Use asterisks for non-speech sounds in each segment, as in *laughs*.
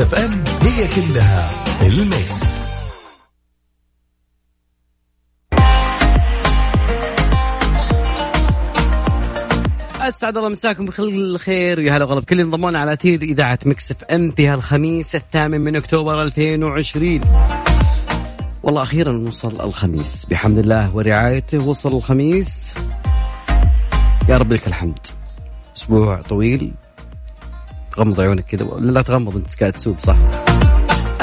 FM هي كلها ال mix. أسعد الله مساكم بكل الخير. يا هلا والله بكل انضمونا على أثير إذاعة Mix FM في هالخميس الثامن من أكتوبر 2020 والله أخيرا وصل الخميس. بحمد الله ورعايته وصل الخميس. يا رب لك الحمد. أسبوع طويل. غمض عيونك كذا. لا تغمض انت قاعد تسوق صح.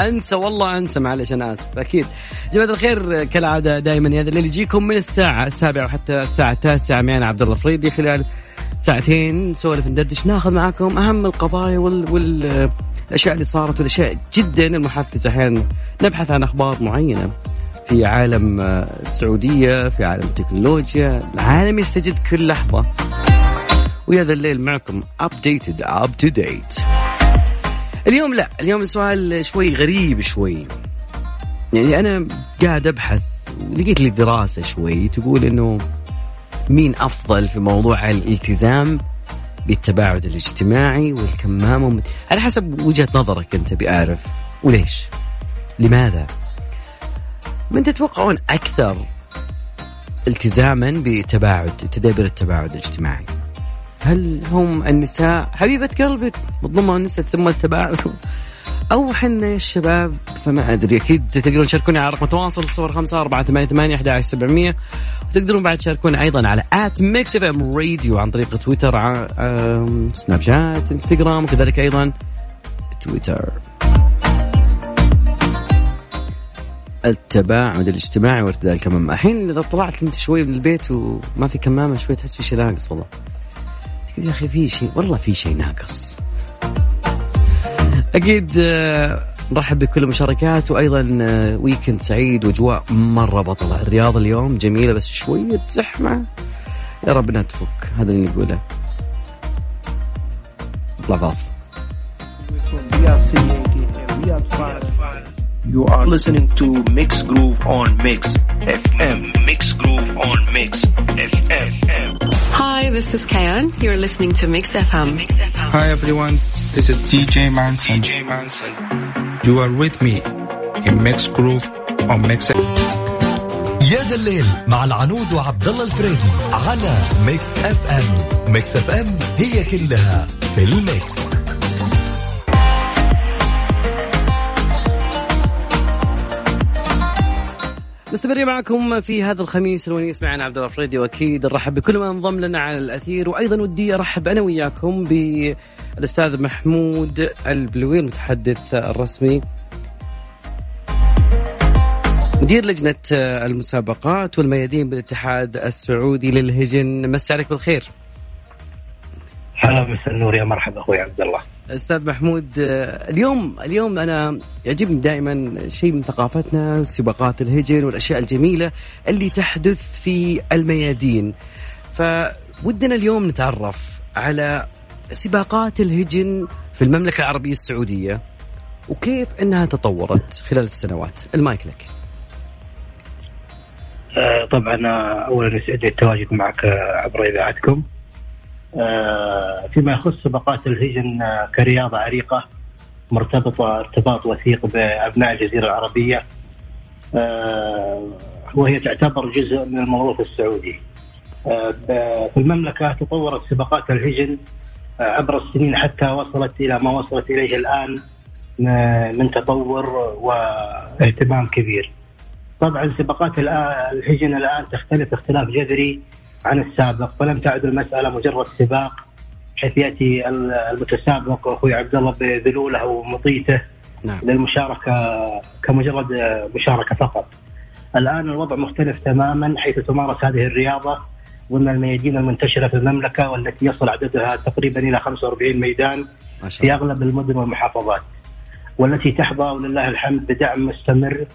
انسى والله انسى معلش أنا آسف. أكيد. جماعة الخير كالعادة دائما هذا اللي يجيكم من الساعة السابعة وحتى الساعة التاسعة معنا عبد الله فريدي خلال ساعتين. نسولف ندردش ناخذ معاكم أهم القضايا وال, وال الأشياء اللي صارت والأشياء جدا المحفزة. أحيانا نبحث عن أخبار معينة. في عالم السعودية في عالم التكنولوجيا. العالم يستجد كل لحظة. ويا ذا الليل معكم updated up to date اليوم لا اليوم السؤال شوي غريب شوي. يعني أنا قاعد أبحث لقيت لي دراسة شوي تقول إنه مين أفضل في موضوع الالتزام بالتباعد الاجتماعي والكمامة على حسب وجهة نظرك أنت بأعرف وليش؟ لماذا؟ من تتوقعون أكثر التزاما بتباعد تدابير التباعد الاجتماعي؟ هل هم النساء؟ حبيبة قلبي مضمها النساء ثم التباعد. أو حنا يا الشباب فما أدري. أكيد تقدرون تشاركوني على رقم التواصل صفر خمسة أربعة ثمانية ثمانية أحد سبعمية. وتقدرون بعد تشاركونا أيضا على at Mix FM Radio عن طريق تويتر سناب شات إنستغرام وكذلك أيضا تويتر. التباعد الاجتماعي وارتداء الكمامة. الحين إذا طلعت أنت شوي من البيت وما في كمامة شوي تحس في شيء ناقص والله. يا أخي في شيء والله في شيء ناقص. أكيد آه، نرحب بكل المشاركات وأيضا آه، ويكند سعيد وأجواء مرة بطلة. الرياض اليوم جميلة بس شوية زحمة. يا رب تفك. هذا اللي نقوله. اطلع فاصل. You are listening to Mix Groove on Mix FM. Mix Groove on Mix FM. Hi, this is Kayan. You're listening to Mix FM. Mix FM. Hi everyone, This is DJ Manson. DJ Manson. You are with me in Mix Groove on Mix يا ذا الليل مع العنود وعبد الله الفريدي على ميكس اف ام ميكس اف ام هي كلها في الميكس مستمرين معكم في هذا الخميس الونيس معنا عبد الله فريدي واكيد نرحب بكل من انضم لنا على الأثير. وأيضا ودي أرحب أنا وياكم بالأستاذ محمود البلوي المتحدث الرسمي. مدير لجنة المسابقات والميادين بالاتحاد السعودي للهجن. مسي عليك بالخير. هلا مساء النور يا مرحبا أخوي عبد الله. أستاذ محمود اليوم اليوم أنا يعجبني دائما شيء من ثقافتنا سباقات الهجن والأشياء الجميلة اللي تحدث في الميادين. فودنا اليوم نتعرف على سباقات الهجن في المملكة العربية السعودية وكيف إنها تطورت خلال السنوات. المايك لك. آه، طبعا اولا يسعدني التواجد معك عبر إذاعتكم. آه، فيما يخص سباقات الهجن آه، كرياضة عريقة مرتبطة ارتباط وثيق بأبناء الجزيرة العربية. آه، وهي تعتبر جزء من الموروث السعودي في المملكة تطورت سباقات الهجن عبر السنين حتى وصلت إلى ما وصلت إليه الآن من تطور واهتمام كبير. طبعا سباقات الهجن الآن تختلف اختلاف جذري عن السابق فلم تعد المسألة مجرد سباق حيث يأتي المتسابق أخوي عبد الله بذلوله ومطيته نعم. للمشاركة كمجرد مشاركة فقط. الآن الوضع مختلف تماما حيث تمارس هذه الرياضة ضمن الميادين المنتشرة في المملكة والتي يصل عددها تقريبا إلى 45 ميدان في أغلب المدن والمحافظات. والتي تحظى ولله الحمد بدعم مستمر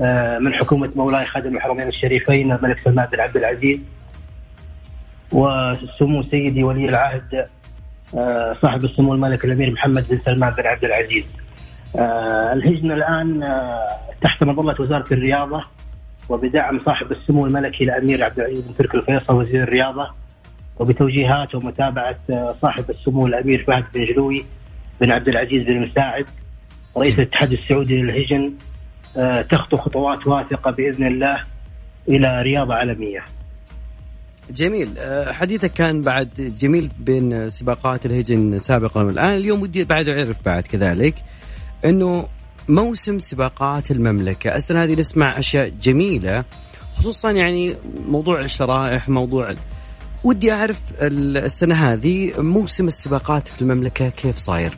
آه، من حكومة مولاي خادم الحرمين الشريفين الملك سلمان بن عبد العزيز وسمو سيدي ولي العهد آه، صاحب السمو الملك الأمير محمد بن سلمان بن عبد العزيز. آه، الهجنة الآن آه، تحت مظلة وزارة الرياضة وبدعم صاحب السمو الملكي الأمير عبد العزيز بن تركي الفيصل وزير الرياضة وبتوجيهات ومتابعة صاحب السمو الأمير فهد بن جلوي بن عبد العزيز بن مساعد رئيس الاتحاد السعودي للهجن تخطو خطوات واثقة بإذن الله إلى رياضة عالمية. جميل آه، حديثك كان بعد جميل بين سباقات الهجن سابقا والآن اليوم ودي بعد أعرف بعد كذلك إنه موسم سباقات المملكة السنة هذه نسمع أشياء جميلة خصوصا يعني موضوع الشرائح موضوع ودي أعرف السنة هذه موسم السباقات في المملكة كيف صاير؟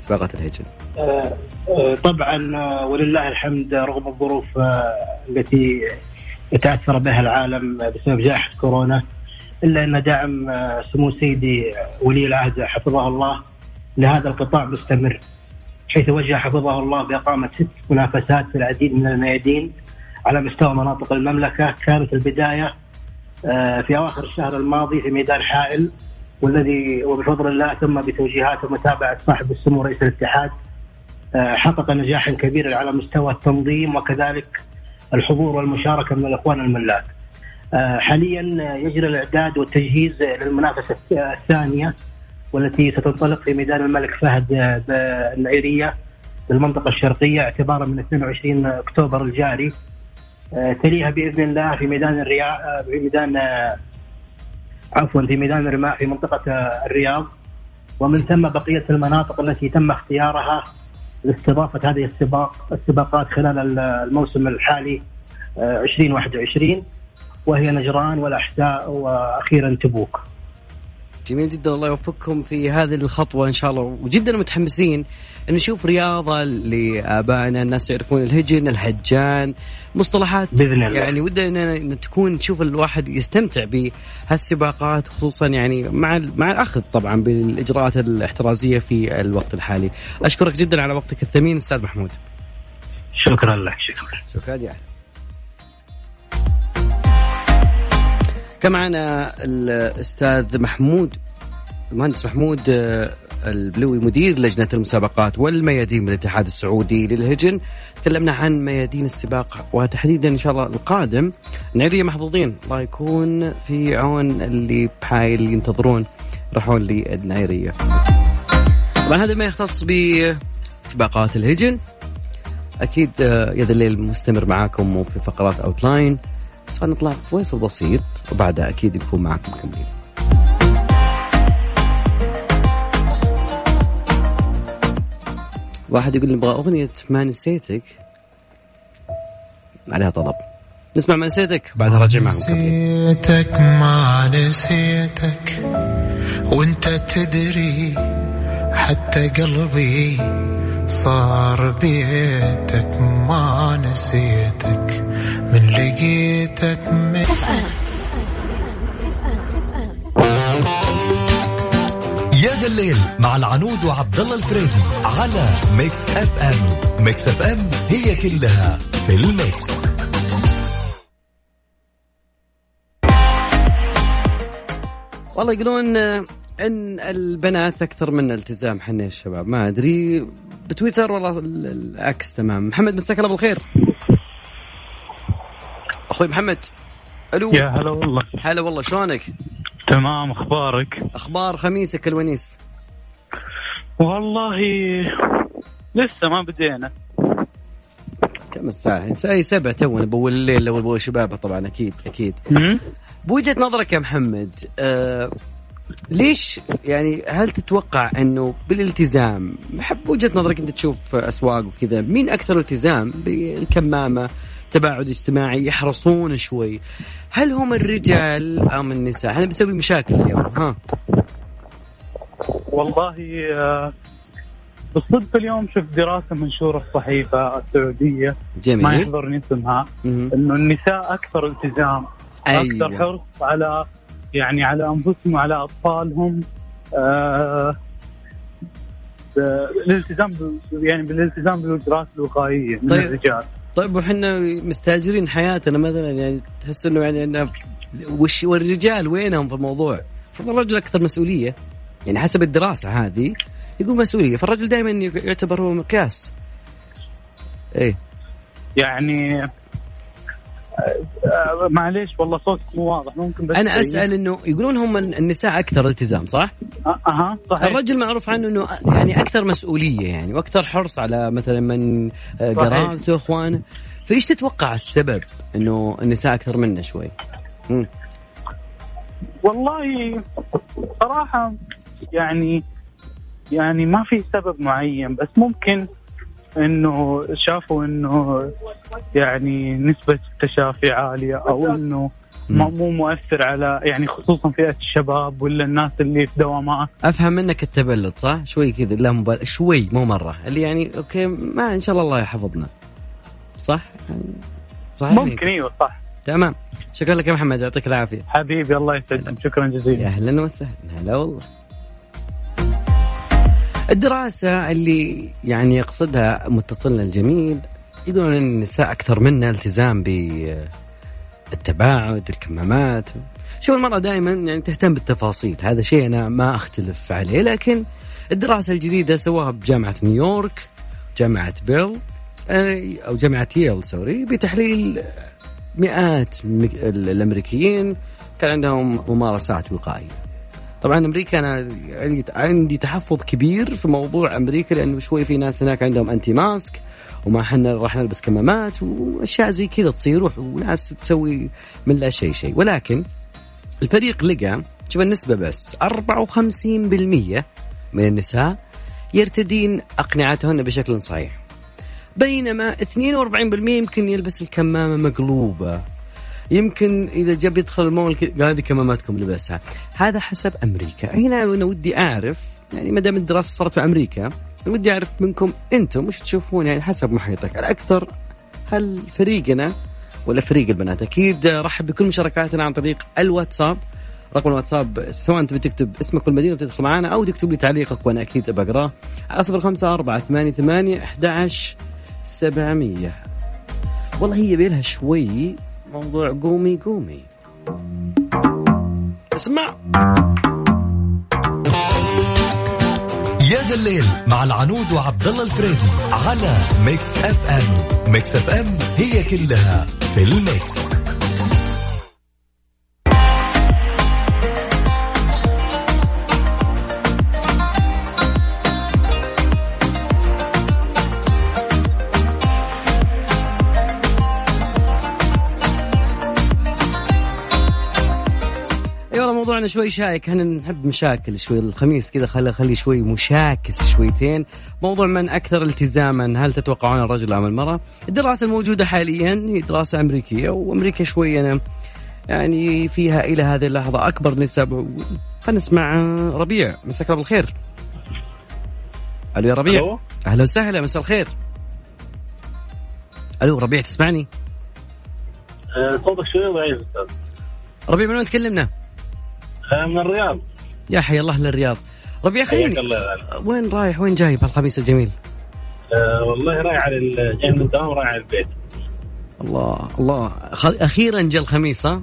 سباقات الهجن. آه، آه، طبعا ولله الحمد رغم الظروف التي يتأثر بها العالم بسبب جائحة كورونا إلا أن دعم سمو سيدي ولي العهد حفظه الله لهذا القطاع مستمر حيث وجه حفظه الله بإقامة ست منافسات في العديد من الميادين على مستوى مناطق المملكة كانت البداية في أواخر الشهر الماضي في ميدان حائل والذي وبفضل الله ثم بتوجيهات ومتابعة صاحب السمو رئيس الاتحاد آه، حقق نجاحا كبيرا على مستوى التنظيم وكذلك الحضور والمشاركة من الإخوان الملاك. آه، حاليا يجري الإعداد والتجهيز للمنافسة الثانية والتي ستنطلق في ميدان الملك فهد بالنعيريه بالمنطقة الشرقية اعتبارا من 22 أكتوبر الجاري. آه، تليها بإذن الله في ميدان الرياض في ميدان عفوا في ميدان الرماح في منطقة الرياض ومن ثم بقية المناطق التي تم اختيارها لاستضافة هذه السباق السباقات خلال الموسم الحالي 2021 آه، وهي نجران والأحساء وأخيرا تبوك. جميل جدا. الله يوفقكم في هذه الخطوة إن شاء الله. وجدا متحمسين نشوف رياضة لابائنا الناس يعرفون الهجن الهجان مصطلحات بإذن الله. يعني ودنا إن تكون تشوف الواحد يستمتع بهالسباقات خصوصا يعني مع مع الأخذ طبعا بالإجراءات الاحترازية في الوقت الحالي. أشكرك جدا على وقتك الثمين أستاذ محمود. شكرا لك شكرا. شكرا يا أهلا. كان معنا الأستاذ محمود المهندس محمود آه، البلوي مدير لجنة المسابقات والميادين بالاتحاد السعودي للهجن. تكلمنا عن ميادين السباق وتحديدا إن شاء الله القادم. نعري محظوظين الله يكون في عون اللي بحايل ينتظرون يروحون للنعيرية طبعا هذا ما يختص بسباقات الهجن. أكيد آه، يد الليل مستمر معاكم وفي فقرات أوتلاين. بس نطلع فويصل بسيط وبعدها أكيد نكون معكم مكملين واحد يقول نبغى أغنية ما نسيتك. عليها طلب. نسمع ما نسيتك. بعدها راجع معكم. نسيتك ما نسيتك. وانت تدري حتى قلبي صار بيتك. ما نسيتك. من لقيتك من الليل مع العنود وعبد الله الفريدي على Mix FM. Mix FM هي كلها في ال mix. والله يقولون إن البنات أكثر من التزام حنا الشباب. ما أدري بتويتر ولا العكس تمام. محمد مساك الله بالخير. أخوي محمد ألو. يا هلا والله. هلا والله شلونك؟ تمام أخبارك؟ أخبار خميسك الونيس. والله لسه ما بدينا. كم الساعة؟ الساعة سبع تونا بأول الليل لو بأول شبابة طبعا أكيد أكيد. بوجهة نظرك يا محمد آه ليش يعني هل تتوقع إنه بالالتزام بحب وجهة نظرك أنت تشوف أسواق وكذا مين أكثر التزام بالكمامة؟ تباعد اجتماعي يحرصون شوي. هل هم الرجال أم النساء؟ إحنا بنسوي مشاكل اليوم ها. والله آه، بالصدفه اليوم شفت دراسة منشورة في الصحيفه السعودية جميل. ما يحضرني اسمها إنه النساء أكثر التزام أيوة. أكثر حرص على يعني على أنفسهم وعلى أطفالهم آه الالتزام يعني بالالتزام بالاجراءات الوقائية من طيب. الرجال. طيب وحنا مستاجرين حياتنا مثلا يعني تحس إنه يعني إنه وش والرجال وينهم في الموضوع؟ فالرجل أكثر مسؤولية يعني حسب الدراسة هذه يقول مسؤولية فالرجل دائما يعتبر هو مقياس إيه يعني معليش والله صوتك مو واضح ممكن بس أنا أسأل إنه يقولون هم النساء أكثر التزام صح؟ أها صحيح الرجل معروف عنه إنه يعني أكثر مسؤولية يعني وأكثر حرص على مثلا من قرابته إخوانه فإيش تتوقع السبب إنه النساء أكثر منا شوي؟ مم. والله صراحة يعني يعني ما في سبب معين بس ممكن إنه شافوا إنه يعني نسبة التشافي عالية أو إنه مو مؤثر على يعني خصوصا فئة الشباب ولا الناس اللي في دوامات. أفهم منك التبلد صح؟ شوي كذا لا مبالغ شوي مو مرة. اللي يعني أوكي ما إن شاء الله الله يحفظنا. صح؟ يعني صحيح؟ ممكن إيوه صح. تمام. شكرا لك يا محمد يعطيك العافية. حبيبي الله يسعدك. شكرا جزيلا. أهلا وسهلا. هلا والله. الدراسة اللي يعني يقصدها متصلنا الجميل. يقولون إن النساء أكثر منا التزام بالتباعد الكمامات شوف المرأة دائما يعني تهتم بالتفاصيل. هذا شيء أنا ما أختلف عليه لكن الدراسة الجديدة سواها بجامعة نيويورك جامعة بيل أو جامعة ييل سوري بتحليل مئات الأمريكيين. كان عندهم ممارسات وقائية. طبعا أمريكا أنا عندي تحفظ كبير في موضوع أمريكا لأنه شوي في ناس هناك عندهم انتي ماسك وما إحنا راح نلبس كمامات وأشياء زي كذا تصير وناس تسوي من لا شيء شيء. ولكن الفريق لقى شوف النسبة بس 54% من النساء يرتدين أقنعتهن بشكل صحيح. بينما 42% يمكن يلبس الكمامة مقلوبة. يمكن إذا جاب يدخل المول هذه كماماتكم لبسها هذا حسب أمريكا. هنا أنا ودي أعرف يعني ما دام الدراسة صارت في أمريكا ودي أعرف منكم أنتم وش تشوفون يعني حسب محيطك. الأكثر هل فريقنا ولا فريق البنات؟ أكيد رحب بكل مشاركاتنا عن طريق الواتساب. رقم الواتساب سواء انت بتكتب اسمك والمدينة وتدخل معنا أو تكتب لي تعليقك وأنا أكيد بقراه على صفر خمسة أربعة ثمانية ثمانية أحد سبعمية. والله هي بيلها شوي موضوع قومي قومي. اسمع. يا ذا الليل مع العنود وعبد الله الفريدي على Mix FM Mix FM هي كلها في الميكس موضوعنا شوي شائك إحنا نحب مشاكل شوي. الخميس كذا خلي خلي شوي مشاكس شويتين. موضوع من أكثر التزاما. هل تتوقعون الرجل أم المرأة؟ الدراسة الموجودة حاليا هي دراسة أمريكية وأمريكا شوي أنا يعني فيها إلى هذه اللحظة أكبر نسب. خلينا نسمع ربيع. مساك الله بالخير. ألو يا ربيع. أهلا وسهلا. مساء الخير. ألو ربيع تسمعني؟ أه، صوتك شوي ضعيف ربيع من وين تكلمنا؟ من الرياض. يا حي الله للرياض. ربيع خليني وين رايح؟ وين جاي بهالخميس الجميل؟ أه والله رايح على جاي من الدوام رايح على البيت. الله الله. أخيرا جاء الخميس ها؟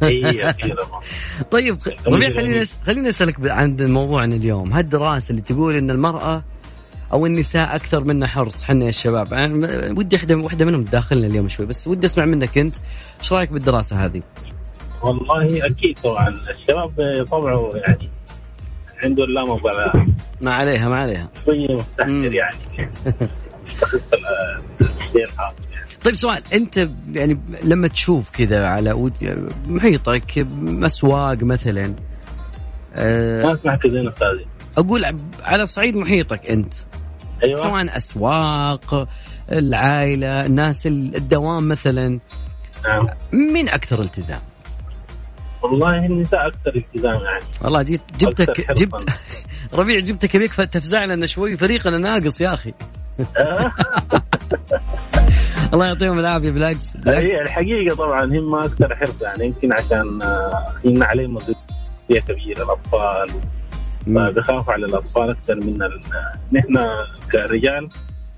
*laughs* طيب ربيع خليني خليني أسألك عن موضوعنا اليوم، هالدراسة اللي تقول إن المرأة أو النساء أكثر منا حرص حنا يا الشباب يعني ودي واحدة واحدة منهم تداخلنا اليوم شوي بس ودي أسمع منك أنت إيش رأيك بالدراسة هذه؟ والله أكيد طبعا. الشباب طبعه يعني عنده اللامبالاه ما عليها ما عليها. مستهتر يعني. طيب سؤال. أنت يعني لما تشوف كذا على محيطك مسواق مثلا أه ما اسمعك زين أستاذي. أقول على صعيد محيطك أنت. أيوة. سواء أسواق العائلة الناس الدوام مثلا. نعم. مين أكثر التزام؟ والله النساء أكثر التزام يعني. والله جيت جبتك جبت *laughs* ربيع جبتك بيك تفزعنا لنا شوي فريقنا ناقص يا أخي. *laughs* الله يعطيهم العافية بالعكس بالعكس. هي الحقيقة طبعا هم أكثر حرص يعني يمكن عشان آه، هم عليهم مسؤوليه كبيرة الأطفال. فبخافوا على الأطفال أكثر من نحن كرجال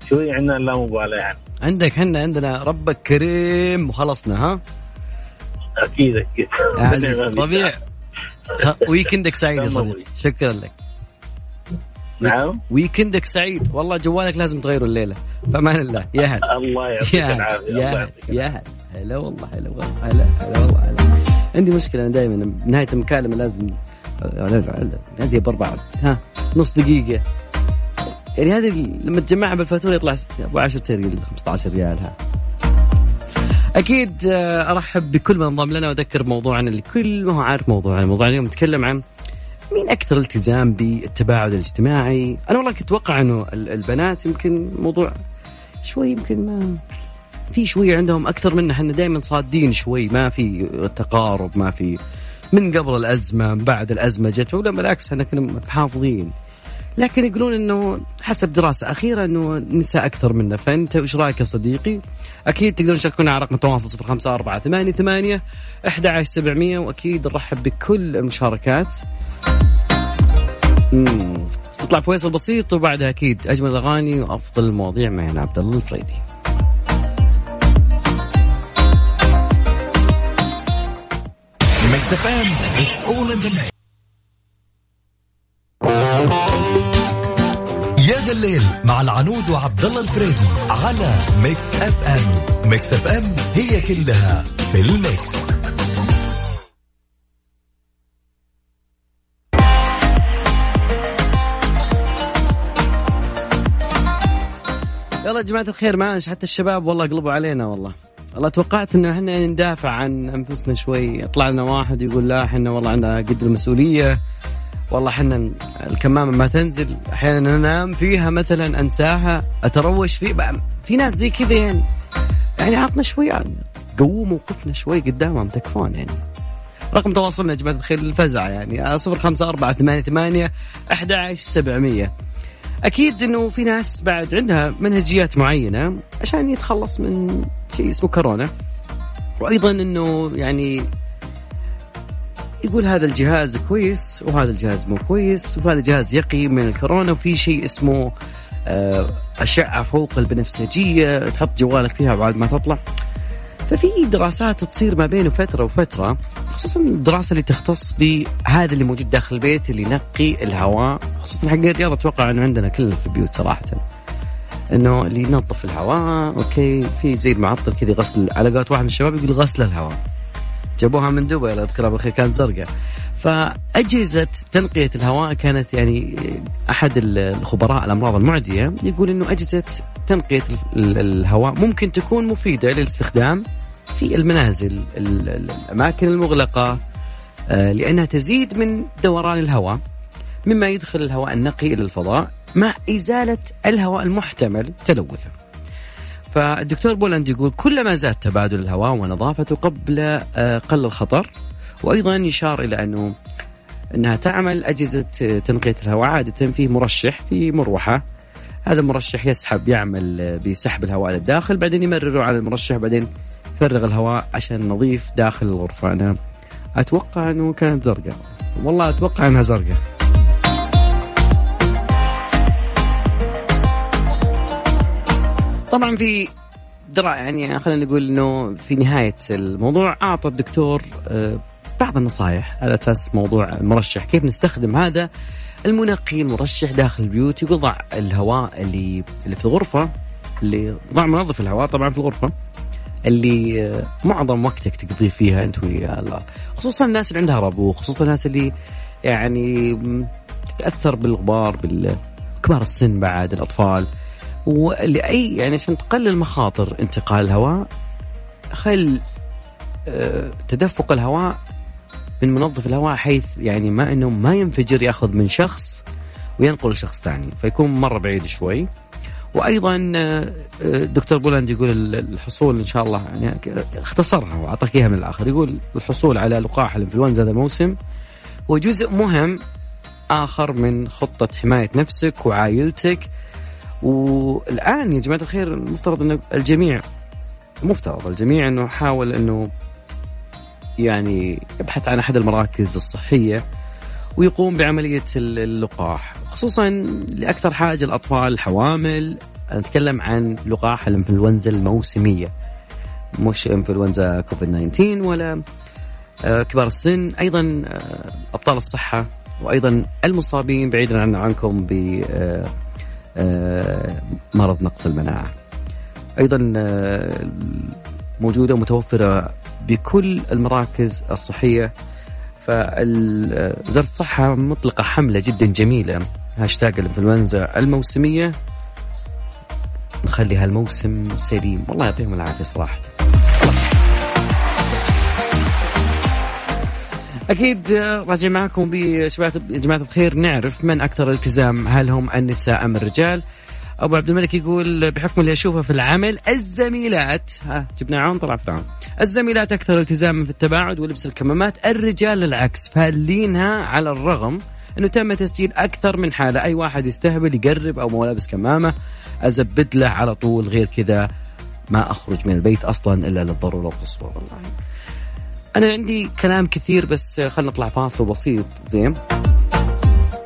شوي عندنا لا مبالاه يعني. عندك إحنا عندنا ربك كريم وخلصنا ها؟ أكيد أكيد. يا عزيز *laughs* ربيع ويكندك سعيد يا صديقي. شكرا لك. نعم. ويكندك سعيد. والله جوالك لازم تغيره الليلة. فامان الله. يا هلا. الله يعطيك العافية. يا هلا. يا هلا. هلا والله هلا والله هلا هلا والله هلا. عندي مشكلة. أنا دائما بنهايه المكالمة لازم هذه باربع ها نص دقيقة. يعني هذه لما تجمعها بالفاتورة يطلع أبو 10 ريال 15 ريال ها. أكيد آه، أرحب بكل من انضم لنا وأذكر موضوعنا. اللي كل ما هو عارف موضوعنا. موضوع اليوم نتكلم عن مين أكثر التزام بالتباعد الاجتماعي. أنا والله كنت أتوقع إنه ال- البنات يمكن موضوع شوي يمكن ما في شوي عندهم أكثر منا إحنا دائما صادين شوي. ما في تقارب ما في من قبل الأزمة من بعد الأزمة جت. ولا بالعكس إحنا كنا محافظين. لكن يقولون إنه حسب دراسة أخيرة إنه النساء أكثر منا فأنت وش رأيك يا صديقي؟ أكيد تقدرون تشاركونا على رقم التواصل 05488 11700 وأكيد نرحب بكل المشاركات. امم تطلع فيصل بسيط وبعدها أكيد أجمل الأغاني وأفضل المواضيع معنا عبد الله الفريدي. all in the mix الليل مع العنود وعبد الله الفريدي على Mix FM. Mix FM هي كلها في ال mix. يلا يا جماعة الخير معلش حتى الشباب والله قلبوا علينا والله. والله توقعت إنه إحنا ندافع عن أنفسنا شوي. يطلع لنا واحد يقول لا إحنا والله عندنا قد المسؤولية. والله إحنا الكمامة ما تنزل أحيانا أنام فيها مثلا أنساها أتروش بقى في ناس زي كذا يعني. يعني عطنا شوي قووا موقفنا شوي قدامهم تكفون يعني. رقم تواصلنا يا جماعة الخير الفزع يعني صفر خمسة أربعة ثمانية ثمانية أحد سبعمية. أكيد إنه في ناس بعد عندها منهجيات معينة عشان يتخلص من شيء اسمه كورونا. وأيضا إنه يعني يقول هذا الجهاز كويس وهذا الجهاز مو كويس وهذا الجهاز يقي من الكورونا وفي شيء اسمه آه، أشعة فوق البنفسجية تحط جوالك فيها بعد ما تطلع. ففي دراسات تصير ما بين فترة وفترة خصوصا الدراسة اللي تختص بهذا اللي موجود داخل البيت اللي ينقي الهواء خصوصا حق الرياضة أتوقع أنه عندنا كلنا في البيوت صراحة. إنه اللي ينظف الهواء أوكي في زي المعطل كذا غسل قولة واحد من الشباب يقول غسل الهواء. جابوها من دبي الله يذكرها بالخير كانت زرقاء. فأجهزة تنقية الهواء كانت يعني أحد الخبراء الأمراض المعدية يقول أنه أجهزة تنقية ال- الهواء ممكن تكون مفيدة للاستخدام في المنازل ال- ال- الأماكن المغلقة آه، لأنها تزيد من دوران الهواء مما يدخل الهواء النقي إلى الفضاء مع إزالة الهواء المحتمل تلوثه فالدكتور بولند يقول كلما زاد تبادل الهواء ونظافته قبل آه، قل الخطر وأيضا يشار إلى أنه إنها تعمل أجهزة تنقية الهواء عادة في مرشح في مروحة. هذا المرشح يسحب يعمل بسحب الهواء للداخل بعدين يمرره على المرشح بعدين يفرغ الهواء عشان نظيف داخل الغرفة. أنا أتوقع إنه كانت زرقاء. والله أتوقع إنها زرقاء. طبعا في درا يعني خلينا نقول إنه في نهاية الموضوع أعطى الدكتور آه، بعض النصائح على أساس موضوع المرشح كيف نستخدم هذا؟ المنقي المرشح داخل البيوت يقول ضع الهواء اللي اللي في الغرفة اللي ضع منظف الهواء طبعا في الغرفة اللي آه، معظم وقتك تقضيه فيها أنت ويا الله. خصوصا الناس اللي عندها ربو خصوصا الناس اللي يعني تتأثر بالغبار بالكبار السن بعد الأطفال. ولأي يعني عشان تقلل مخاطر انتقال الهواء خل آه، تدفق الهواء من منظف الهواء حيث يعني ما إنه ما ينفجر يأخذ من شخص وينقل لشخص ثاني فيكون مرة بعيد شوي. وأيضا آه، آه، دكتور بولند يقول ال- الحصول إن شاء الله يعني اختصرها وأعطاك إياها من الآخر. يقول الحصول على لقاح الإنفلونزا هذا الموسم هو جزء مهم آخر من خطة حماية نفسك وعائلتك والآن يا جماعة الخير المفترض انه الجميع مفترض الجميع أنه حاول أنه يعني يبحث عن أحد المراكز الصحية ويقوم بعملية اللقاح خصوصا لأكثر حاجة الأطفال الحوامل نتكلم عن لقاح الإنفلونزا الموسمية مش إنفلونزا كوفيد 19 ولا آه، كبار السن أيضا آه، أبطال الصحة وأيضا المصابين بعيدا عن عنكم ب آه، مرض نقص المناعة. أيضا آه، موجودة ومتوفرة بكل المراكز الصحية فوزاره الصحة مطلقة حملة جدا جميلة هاشتاج الإنفلونزا الموسمية نخلي هالموسم سليم والله يعطيهم العافية صراحة. أكيد راجع معكم بشباب يا جماعة الخير نعرف من أكثر التزام هل هم النساء أم الرجال؟ أبو عبد الملك يقول بحكم اللي أشوفه في العمل الزميلات ها جبنا عون طلع فرعون الزميلات أكثر التزاما في التباعد ولبس الكمامات الرجال العكس. فالينها على الرغم إنه تم تسجيل أكثر من حالة. أي واحد يستهبل يقرب أو مو لابس كمامة أزبد له على طول غير كذا ما أخرج من البيت أصلا إلا للضرورة القصوى والله. أنا عندي كلام كثير بس خلينا نطلع فاصل بسيط زين؟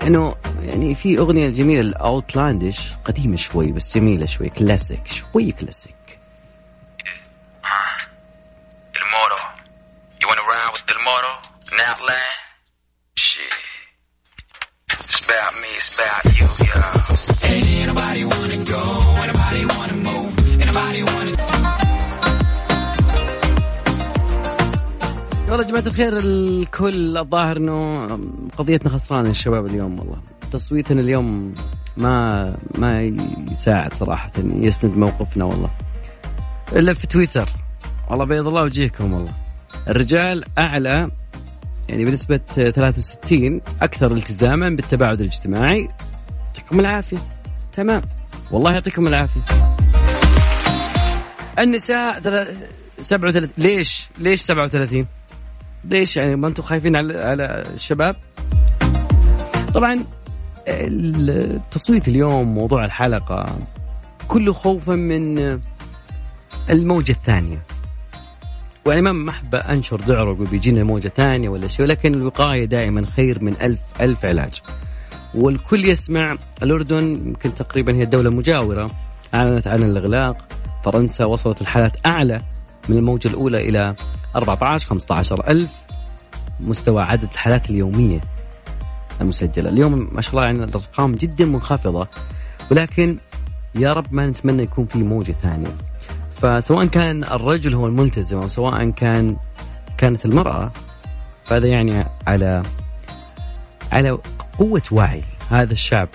إنه يعني في أغنية جميلة الاوتلاندش قديمة شوي بس جميلة شوي كلاسيك شوي كلاسيك. Immortal. والله يا جماعة الخير الكل الظاهر إنه قضيتنا خسرانة الشباب اليوم والله. تصويتنا اليوم ما ما يساعد صراحة يسند موقفنا والله. إلا في تويتر. والله بيض الله وجهكم والله. الرجال أعلى يعني بنسبة 63 أكثر التزاما بالتباعد الاجتماعي. يعطيكم العافية. تمام. والله يعطيكم العافية. النساء 37 ليش؟ ليش 37 ليش يعني ما أنتم خايفين على على الشباب؟ طبعا التصويت اليوم موضوع الحلقة كله خوفا من الموجة الثانية. يعني ما ما أحب أنشر دعره أقول بيجينا موجة ثانية ولا شيء ولكن الوقاية دائما خير من ألف ألف علاج. والكل يسمع الأردن يمكن تقريبا هي الدولة المجاوره أعلنت عن الإغلاق فرنسا وصلت الحالات أعلى من الموجة الأولى إلى 14 15 ألف. مستوى عدد الحالات اليومية المسجلة. اليوم ما شاء الله يعني الأرقام جدا منخفضة ولكن يا رب ما نتمنى يكون في موجة ثانية. فسواء كان الرجل هو الملتزم أو سواء كان كانت المرأة فهذا يعني على على قوة وعي هذا الشعب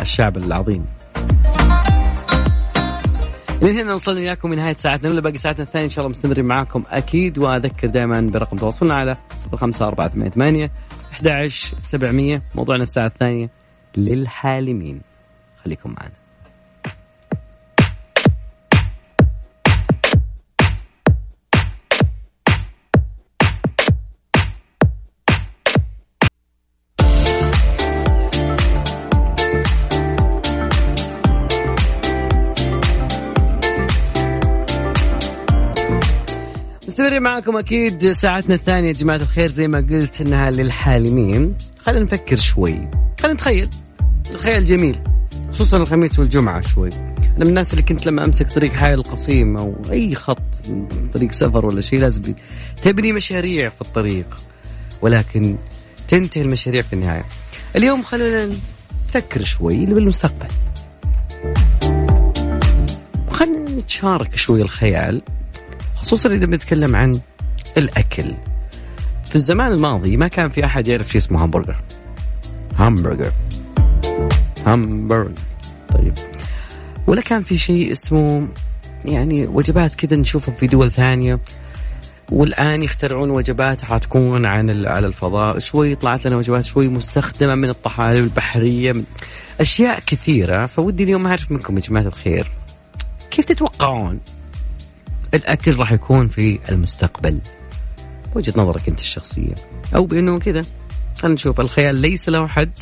الشعب العظيم. من هنا وصلنا وياكم لنهاية ساعتنا ولا باقي ساعتنا الثانية إن شاء الله مستمرين معاكم أكيد. وأذكر دائما برقم تواصلنا على 05488 11700 موضوعنا الساعة الثانية للحالمين. خليكم معنا. مستمرين معكم أكيد ساعتنا الثانية يا جماعة الخير زي ما قلت إنها للحالمين. خلينا نفكر شوي. خلينا نتخيل. تخيل جميل خصوصا الخميس والجمعة شوي. أنا من الناس اللي كنت لما أمسك طريق حي القصيم أو أي خط طريق سفر ولا شيء لازم تبني مشاريع في الطريق. ولكن تنتهي المشاريع في النهاية. اليوم خلينا نفكر شوي بالمستقبل وخلينا نتشارك شوي الخيال. خصوصا إذا بنتكلم عن الأكل. في الزمان الماضي ما كان في أحد يعرف شيء اسمه همبرجر همبرجر همبرجر طيب. ولا كان في شيء اسمه يعني وجبات كذا نشوفها في دول ثانية. والآن يخترعون وجبات حتكون عن على الفضاء. شوي طلعت لنا وجبات شوي مستخدمة من الطحالب البحرية. من أشياء كثيرة. فودي اليوم أعرف منكم يا جماعة الخير. كيف تتوقعون الأكل راح يكون في المستقبل. وجهة نظرك أنت الشخصية. أو بأنه كذا. خلينا نشوف. الخيال ليس له حد.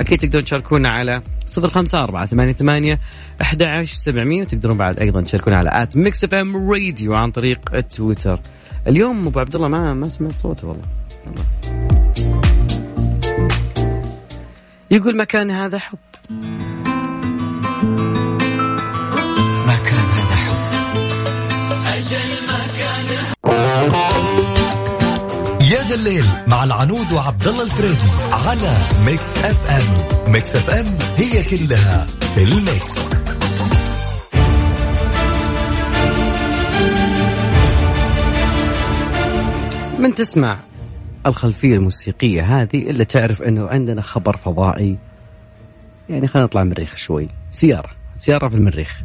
أكيد تقدرون تشاركونا على صفر خمسة أربعة ثمانية ثمانية أحد عشر سبعمية. وتقدرون بعد أيضا تشاركونا على at Mix FM Radio عن طريق التويتر اليوم أبو عبد الله ما ما سمعت صوته والله. يقول ما كان هذا حب. ذا الليل مع العنود وعبد الله الفريدي على Mix FM. Mix FM هي كلها في ال mix. من تسمع الخلفية الموسيقية هذه إلا تعرف أنه عندنا خبر فضائي. يعني خلينا نطلع المريخ شوي. سيارة. سيارة في المريخ.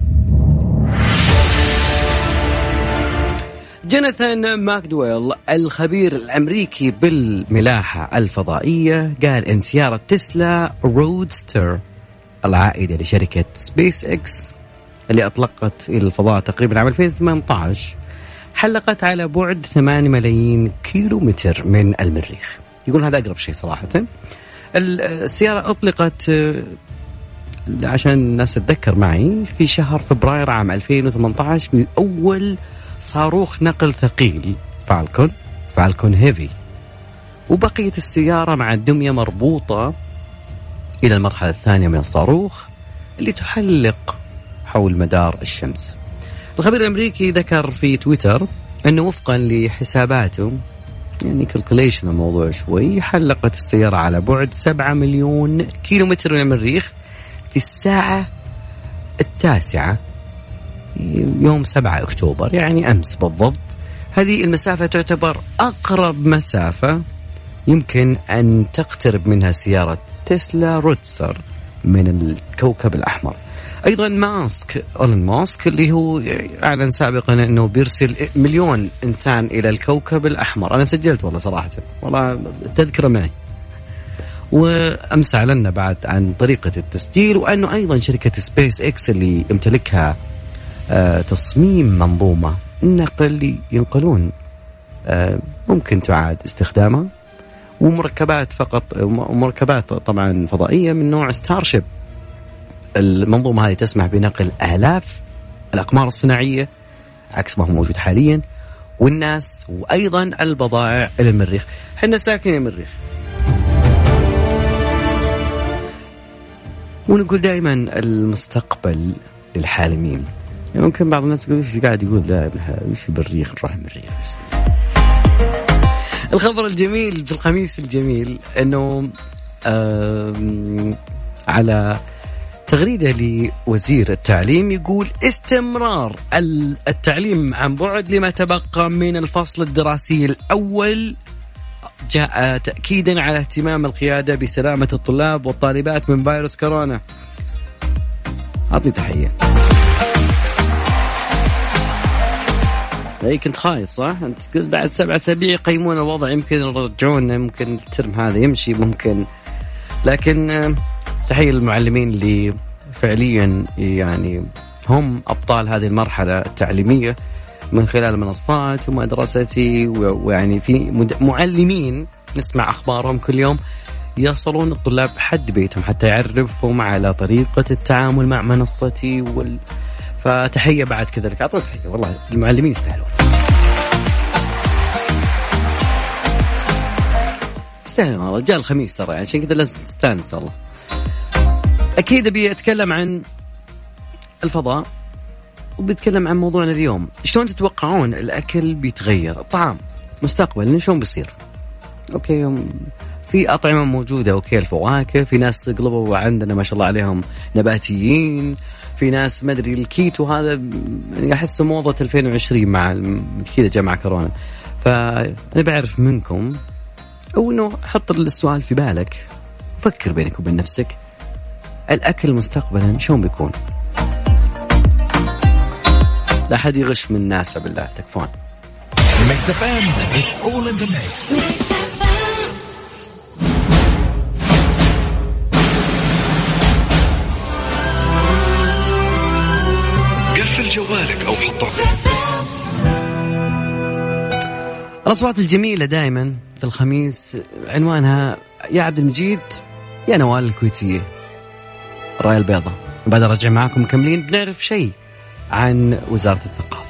جوناثان ماكدويل الخبير الأمريكي بالملاحة الفضائية قال إن سيارة تسلا رودستر العائدة لشركة سبيس إكس اللي أطلقت إلى الفضاء تقريبا عام 2018 حلقت على بعد 8 ملايين كيلو متر من المريخ. يقول هذا أقرب شيء صراحة. السيارة أطلقت عشان الناس تتذكر معي في شهر فبراير عام 2018 بأول صاروخ نقل ثقيل فالكون فالكون هيفي. وبقية السيارة مع الدمية مربوطة إلى المرحلة الثانية من الصاروخ اللي تحلق حول مدار الشمس. الخبير الأمريكي ذكر في تويتر أنه وفقا لحساباته يعني كالكوليشن الموضوع شوي حلقت السيارة على بعد 7 مليون كيلو متر من المريخ في الساعة التاسعة يوم 7 أكتوبر يعني أمس بالضبط. هذه المسافة تعتبر أقرب مسافة يمكن أن تقترب منها سيارة تسلا رودستر من الكوكب الأحمر. أيضا ماسك إيلون ماسك اللي هو أعلن سابقا إنه بيرسل مليون إنسان إلى الكوكب الأحمر. أنا سجلت والله صراحة والله تذكرة معي. وأمس أعلنا بعد عن طريقة التسجيل وأنه أيضا شركة سبيس إكس اللي يمتلكها تصميم منظومة. نقل ينقلون آه، ممكن تعاد استخدامها. ومركبات فقط مركبات طبعا فضائية من نوع ستارشيب المنظومة هذه تسمح بنقل آلاف الأقمار الصناعية عكس ما هو موجود حاليا. والناس وأيضا البضائع إلى المريخ، إحنا ساكنين المريخ. ونقول دائما المستقبل للحالمين. يعني ممكن بعض الناس يقول إيش قاعد يقول؟ لا إيش المريخ نروح المريخ. الخبر الجميل في الخميس الجميل إنه على تغريدة لوزير التعليم يقول استمرار التعليم عن بعد لما تبقى من الفصل الدراسي الأول جاء تأكيدا على اهتمام القيادة بسلامة الطلاب والطالبات من فيروس كورونا. أعطني تحية. اي كنت خايف صح؟ أنت قلت بعد سبع أسابيع يقيمون الوضع يمكن يرجعون يمكن الترم هذا يمشي ممكن لكن تحية للمعلمين اللي فعليا يعني هم أبطال هذه المرحلة التعليمية من خلال المنصات ومدرستي ويعني في معلمين نسمع أخبارهم كل يوم يصلون الطلاب حد بيتهم حتى يعرفهم على طريقة التعامل مع منصتي وال... فتحية بعد كذلك. اعطوه تحية. والله المعلمين يستاهلون. يستاهلون والله. جاء الخميس ترى. يعني عشان كذا لازم تستانس والله. أكيد أبي أتكلم عن الفضاء وبتكلم عن موضوعنا اليوم. شلون تتوقعون الأكل بيتغير؟ الطعام مستقبلا شلون بيصير؟ okay في أطعمة موجودة okay الفواكه. في ناس قلبوا عندنا ما شاء الله عليهم نباتيين. في ناس ما أدري الكيتو هذا يعني أحسه موضة 2020 مع كذا جاء مع كورونا. فأنا بعرف منكم أو إنه حط السؤال في بالك. فكر بينك وبين نفسك. الأكل مستقبلا شلون بيكون؟ لا حد يغش من الناس بالله تكفون. جوالك أو حطه الأصوات الجميلة دائما في الخميس عنوانها يا عبد المجيد يا نوال الكويتية الرايه البيضاء بعد أرجع معاكم مكملين بنعرف شيء عن وزارة الثقافة.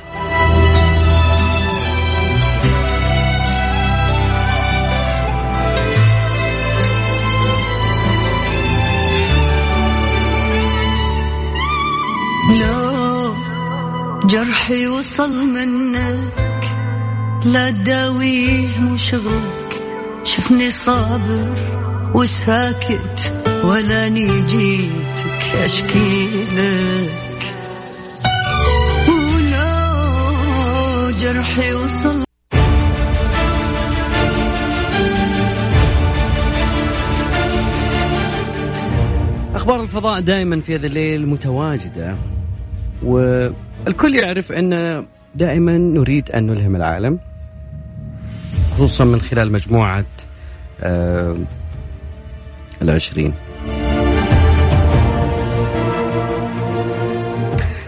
جرحي وصل منك لا تداويه مو شغلك شفني صابر وساكت ولا جيتك أشكي لك. ولو جرحي وصل أخبار الفضاء دائما في هذا الليل متواجدة. والكل يعرف أن دائما نريد أن نلهم العالم خصوصا من خلال مجموعة آه العشرين.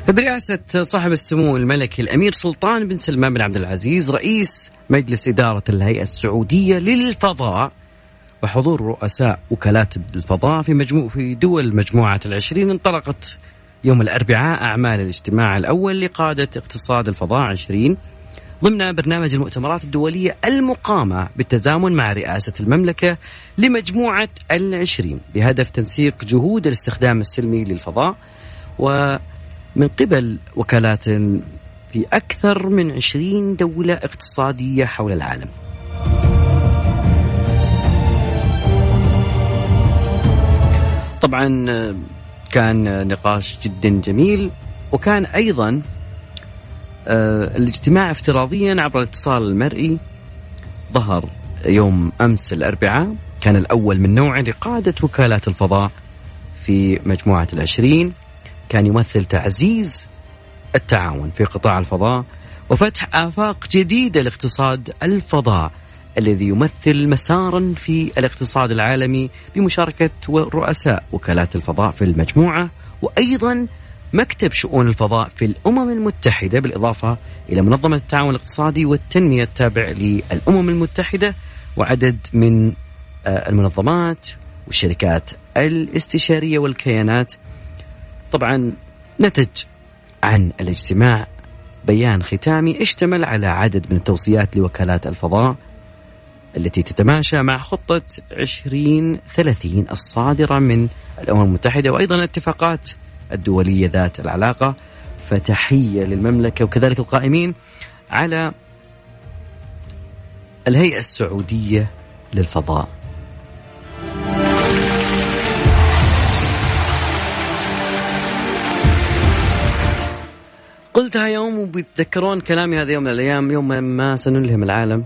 برئاسة صاحب السمو الملكي الأمير سلطان بن سلمان بن عبد العزيز رئيس مجلس إدارة الهيئة السعودية للفضاء وحضور رؤساء وكالات الفضاء في مجموع في دول مجموعة العشرين انطلقت يوم الأربعاء أعمال الاجتماع الأول لقادة اقتصاد الفضاء عشرين ضمن برنامج المؤتمرات الدولية المقامة بالتزامن مع رئاسة المملكة لمجموعة العشرين بهدف تنسيق جهود الاستخدام السلمي للفضاء ومن قبل وكالات في أكثر من عشرين دولة اقتصادية حول العالم. طبعا كان نقاش جدا جميل وكان أيضا آه، الاجتماع افتراضيا عبر الاتصال المرئي ظهر يوم أمس الأربعاء كان الأول من نوعه لقادة وكالات الفضاء في مجموعة العشرين. كان يمثل تعزيز التعاون في قطاع الفضاء وفتح آفاق جديدة لاقتصاد الفضاء. الذي يمثل مسارا في الاقتصاد العالمي بمشاركة رؤساء وكالات الفضاء في المجموعة وأيضا مكتب شؤون الفضاء في الأمم المتحدة بالإضافة إلى منظمة التعاون الاقتصادي والتنمية التابع للأمم المتحدة وعدد من آه، المنظمات والشركات الاستشارية والكيانات. طبعا نتج عن الاجتماع بيان ختامي اشتمل على عدد من التوصيات لوكالات الفضاء. التي تتماشى مع خطة 2030 الصادرة من الأمم المتحدة وأيضا الاتفاقات الدولية ذات العلاقة. فتحية للمملكة وكذلك القائمين على الهيئة السعودية للفضاء. قلتها يوم وبيتذكرون كلامي هذا يوم من الأيام يوم ما سنلهم العالم.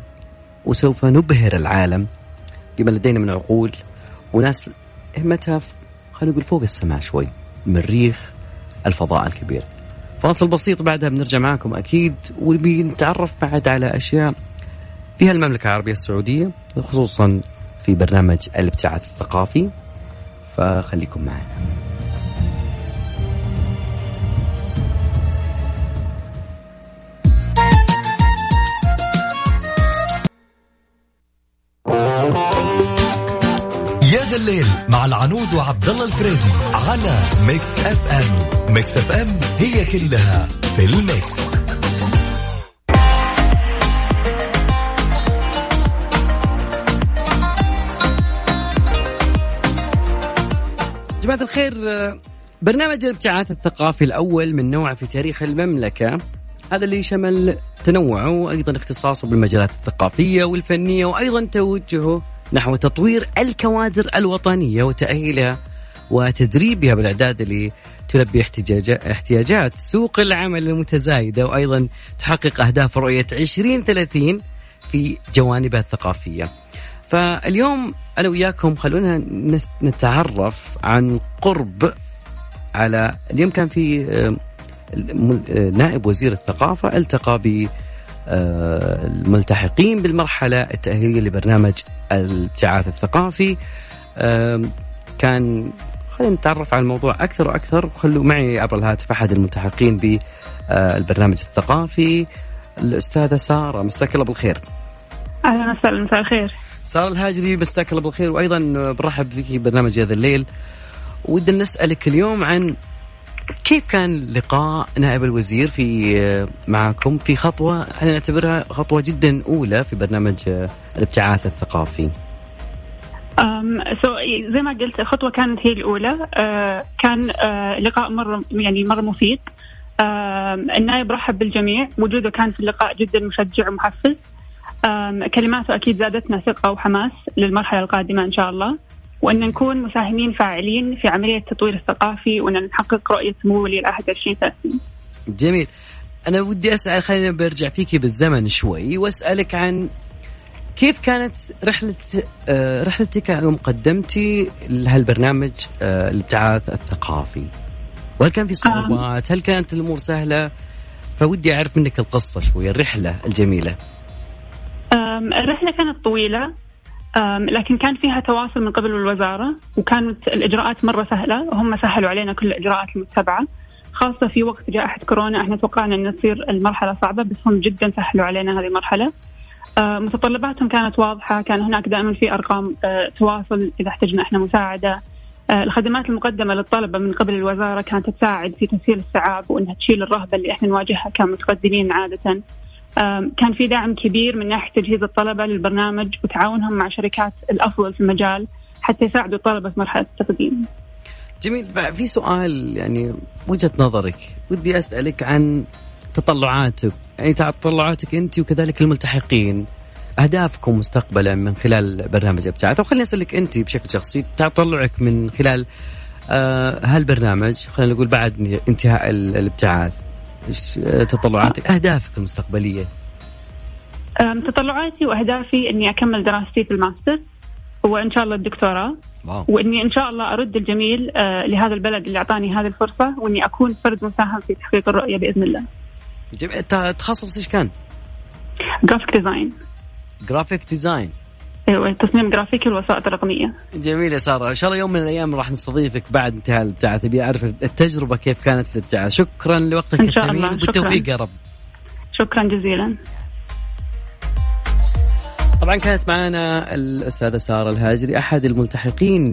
وسوف نبهر العالم بما لدينا من عقول وناس همتها خلينا نقول فوق السماء شوي مريخ الفضاء الكبير. فاصل بسيط بعدها بنرجع معكم أكيد وبنتعرف بعد على أشياء فيها المملكه العربية السعودية خصوصا في برنامج الابتعاث الثقافي. فخليكم معنا. يا ذا الليل مع العنود وعبد الله الفريدي على Mix FM. Mix FM هي كلها في ال mix. جماعة الخير برنامج الابتعاث الثقافي الأول من نوعه في تاريخ المملكة. هذا اللي شمل تنوعه وأيضا اختصاصه بالمجالات الثقافية والفنية وأيضا توجهه نحو تطوير الكوادر الوطنية وتأهيلها وتدريبها بالإعداد اللي تلبي احتياجات سوق العمل المتزايدة وأيضا تحقق أهداف رؤية 2030 في جوانبها الثقافية. فاليوم أنا وياكم خلونا نتعرف عن قرب على اليوم كان في آه، نائب وزير الثقافة التقى ب آه، الملتحقين بالمرحلة التأهيلية لبرنامج الابتعاث الثقافي. كان خلينا نتعرف على الموضوع أكثر وأكثر. خلوا معي عبر الهاتف أحد الملتحقين بالبرنامج الثقافي الأستاذة سارة. مساك الله بالخير. أهلا وسهلا مساء الخير. سارة الهاجري مساك الله بالخير. وأيضا برحب فيك برنامج هذا الليل. ودنا نسألك اليوم عن كيف كان لقاء نائب الوزير في معكم في خطوة إحنا نعتبرها خطوة جدا أولى في برنامج الابتعاث الثقافي؟ so, زي ما قلت الخطوة كانت هي الأولى. uh, كان لقاء مرة يعني مرة مفيد. النائب رحب بالجميع. وجوده كان في اللقاء جدا مشجع ومحفز. كلماته أكيد زادتنا ثقة وحماس للمرحلة القادمة إن شاء الله. وأن نكون مساهمين فاعلين في عملية التطوير الثقافي وأن نحقق رؤية سمو ولي العهد 2030 جميل أنا ودي أسأل خلينا برجع فيكي بالزمن شوي وأسألك عن كيف كانت رحلة آه، رحلتك يوم قدمتي لهالبرنامج آه، الابتعاث الثقافي؟ وهل كان في صعوبات؟ هل كانت الأمور سهلة؟ فودي أعرف منك القصة شوي الرحلة الجميلة. الرحلة كانت طويلة لكن كان فيها تواصل من قبل الوزارة وكانت الإجراءات مرة سهلة وهم سهلوا علينا كل الإجراءات المتبعة. خاصة في وقت جائحة كورونا إحنا توقعنا أن تصير المرحلة صعبة بس هم جدا سهلوا علينا هذه المرحلة. متطلباتهم كانت واضحة كان هناك دائما في أرقام آه، تواصل إذا احتجنا إحنا مساعدة. آه، الخدمات المقدمة للطلبة من قبل الوزارة كانت تساعد في تسهيل الصعاب وأنها تشيل الرهبة اللي إحنا نواجهها كمتقدمين عادة. كان في دعم كبير من ناحية تجهيز الطلبة للبرنامج وتعاونهم مع شركات الأفضل في المجال حتى يساعدوا الطلبة في مرحلة التقديم. جميل في سؤال يعني وجهة نظرك. ودي أسألك عن تطلعاتك. يعني تطلعاتك أنت وكذلك الملتحقين. أهدافكم مستقبلا من خلال برنامج أبتعاث. أو خليني أسألك أنت بشكل شخصي تطلعك من خلال آه هالبرنامج خلينا نقول بعد انتهاء ال- الابتعاث. إيش تطلعاتك؟ أهدافك المستقبلية؟ تطلعاتي وأهدافي أني أكمل دراستي في الماستر وإن شاء الله الدكتوراه. wow. وإني إن شاء الله أرد الجميل آه، لهذا البلد اللي أعطاني هذه الفرصة وإني أكون فرد مساهم في تحقيق الرؤية بإذن الله. جميل. تخصص إيش كان؟ graphic design graphic design أيوة تصميم جرافيكي الوسائط الرقمية. جميل يا سارة. إن شاء الله يوم من الأيام راح نستضيفك بعد انتهاء الابتعاث. أبي أعرف التجربة كيف كانت في الابتعاث. شكرا لوقتك إن شاء الله، وبالتوفيق شكراً. يا رب. شكرا جزيلا. طبعا كانت معنا الأستاذة سارة الهاجري أحد الملتحقين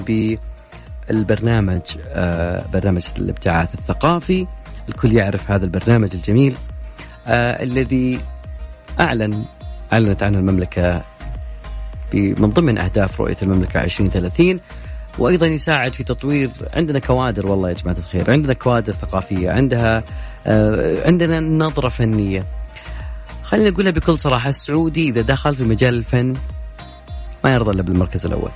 بالبرنامج آه، برنامج الابتعاث الثقافي. الكل يعرف هذا البرنامج الجميل آه، الذي أعلن أعلنت عنه المملكة من ضمن أهداف رؤية المملكة 2030 وأيضا يساعد في تطوير عندنا كوادر والله يا جماعة الخير عندنا كوادر ثقافية عندها آه، عندنا نظرة فنية. خلينا نقولها بكل صراحة السعودي إذا دخل في مجال الفن ما يرضى إلا بالمركز الأول.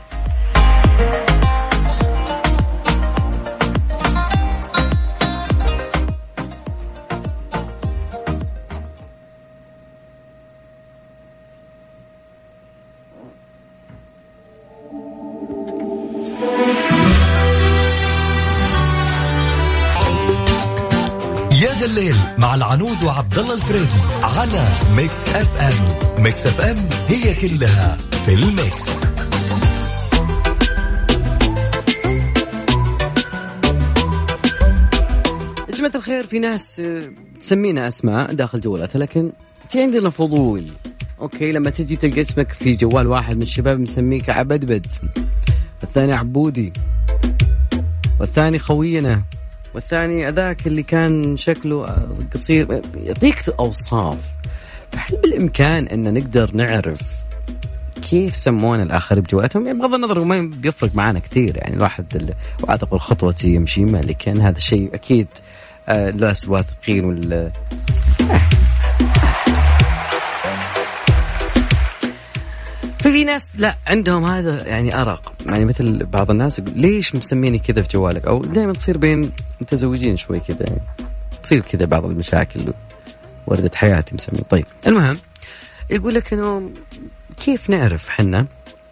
العنود وعبد الله الفريدي على Mix FM. Mix FM هي كلها في ال mix. يا جماعة الخير في ناس آه، تسمينا أسماء داخل جوالاتها لكن في عندنا فضول. okay لما تجي تلقى اسمك في جوال واحد من الشباب مسميك عبدبد والثاني عبودي. والثاني خوينا. والثاني أذاك اللي كان شكله آه، قصير يعطيك أوصاف. فهل بالإمكان أن نقدر نعرف كيف سمونا الآخر بجوالاتهم يعني بغض النظر ما بيفرق معنا كثير يعني الواحد ال- وأعتقد خطوتي يمشي مالكا هذا الشيء أكيد آه، الناس الواثقين وال ففي ناس لا عندهم هذا يعني ارق يعني مثل بعض الناس يقول ليش مسميني كذا في جوالك؟ أو دائما تصير بين متزوجين شوي كذا يعني تصير كذا بعض المشاكل وردة حياتي مسمين طيب المهم يقول لك إنه كيف نعرف حنا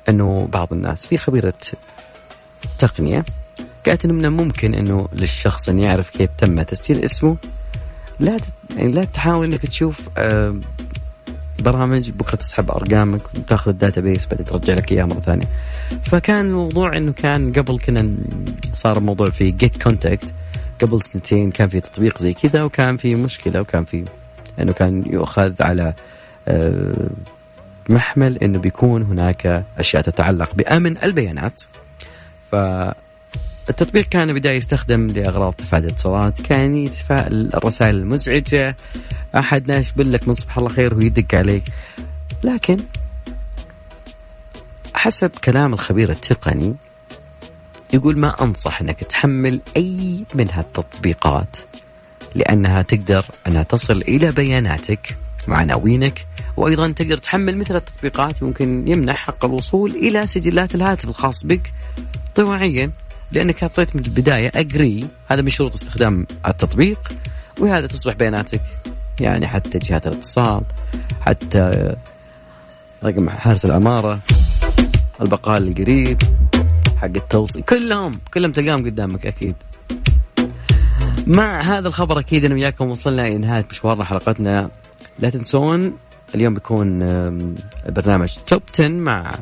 إنه بعض الناس في خبيرة تقنية قالت إنه من الممكن إنه للشخص ان يعرف كيف تم تسجيل اسمه؟ لا يعني لا تحاول إنك تشوف آه، برامج بكرة تسحب أرقامك وتاخذ ال data base بعدين ترجع لك اياها مرة ثانية. فكان الموضوع إنه كان قبل كنا صار الموضوع في Getcontact قبل سنتين كان في تطبيق زي كذا وكان في مشكلة وكان في إنه كان يؤخذ على آه، محمل إنه بيكون هناك أشياء تتعلق بأمن البيانات. ف التطبيق كان بداية يستخدم لأغراض تفادي الاتصالات كان يتفادى الرسائل المزعجة. أحد يقول لك من صباح الله خير وهو يدق عليك. لكن حسب كلام الخبير التقني يقول ما أنصح أنك تحمل أي من هالتطبيقات لأنها تقدر أنها تصل إلى بياناتك وعناوينك وأيضا تقدر تحمل مثل التطبيقات ممكن يمنح حق الوصول إلى سجلات الهاتف الخاص بك. طوعيا لأنك حطيت من البداية اجري هذا من شروط استخدام التطبيق وهذا تصبح بياناتك. يعني حتى جهات الاتصال حتى رقم حارس العمارة البقال القريب حق التوصيل. كلهم كلهم تلقاهم قدامك أكيد. مع هذا الخبر أكيد أنا وياكم وصلنا إلى نهاية مشوارنا حلقتنا. لا تنسون اليوم بيكون برنامج توب 10 مع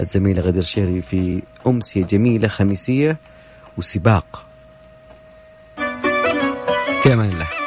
الزميله غدير شيري في امسيه جميلة خميسية وسباق. في أمان الله.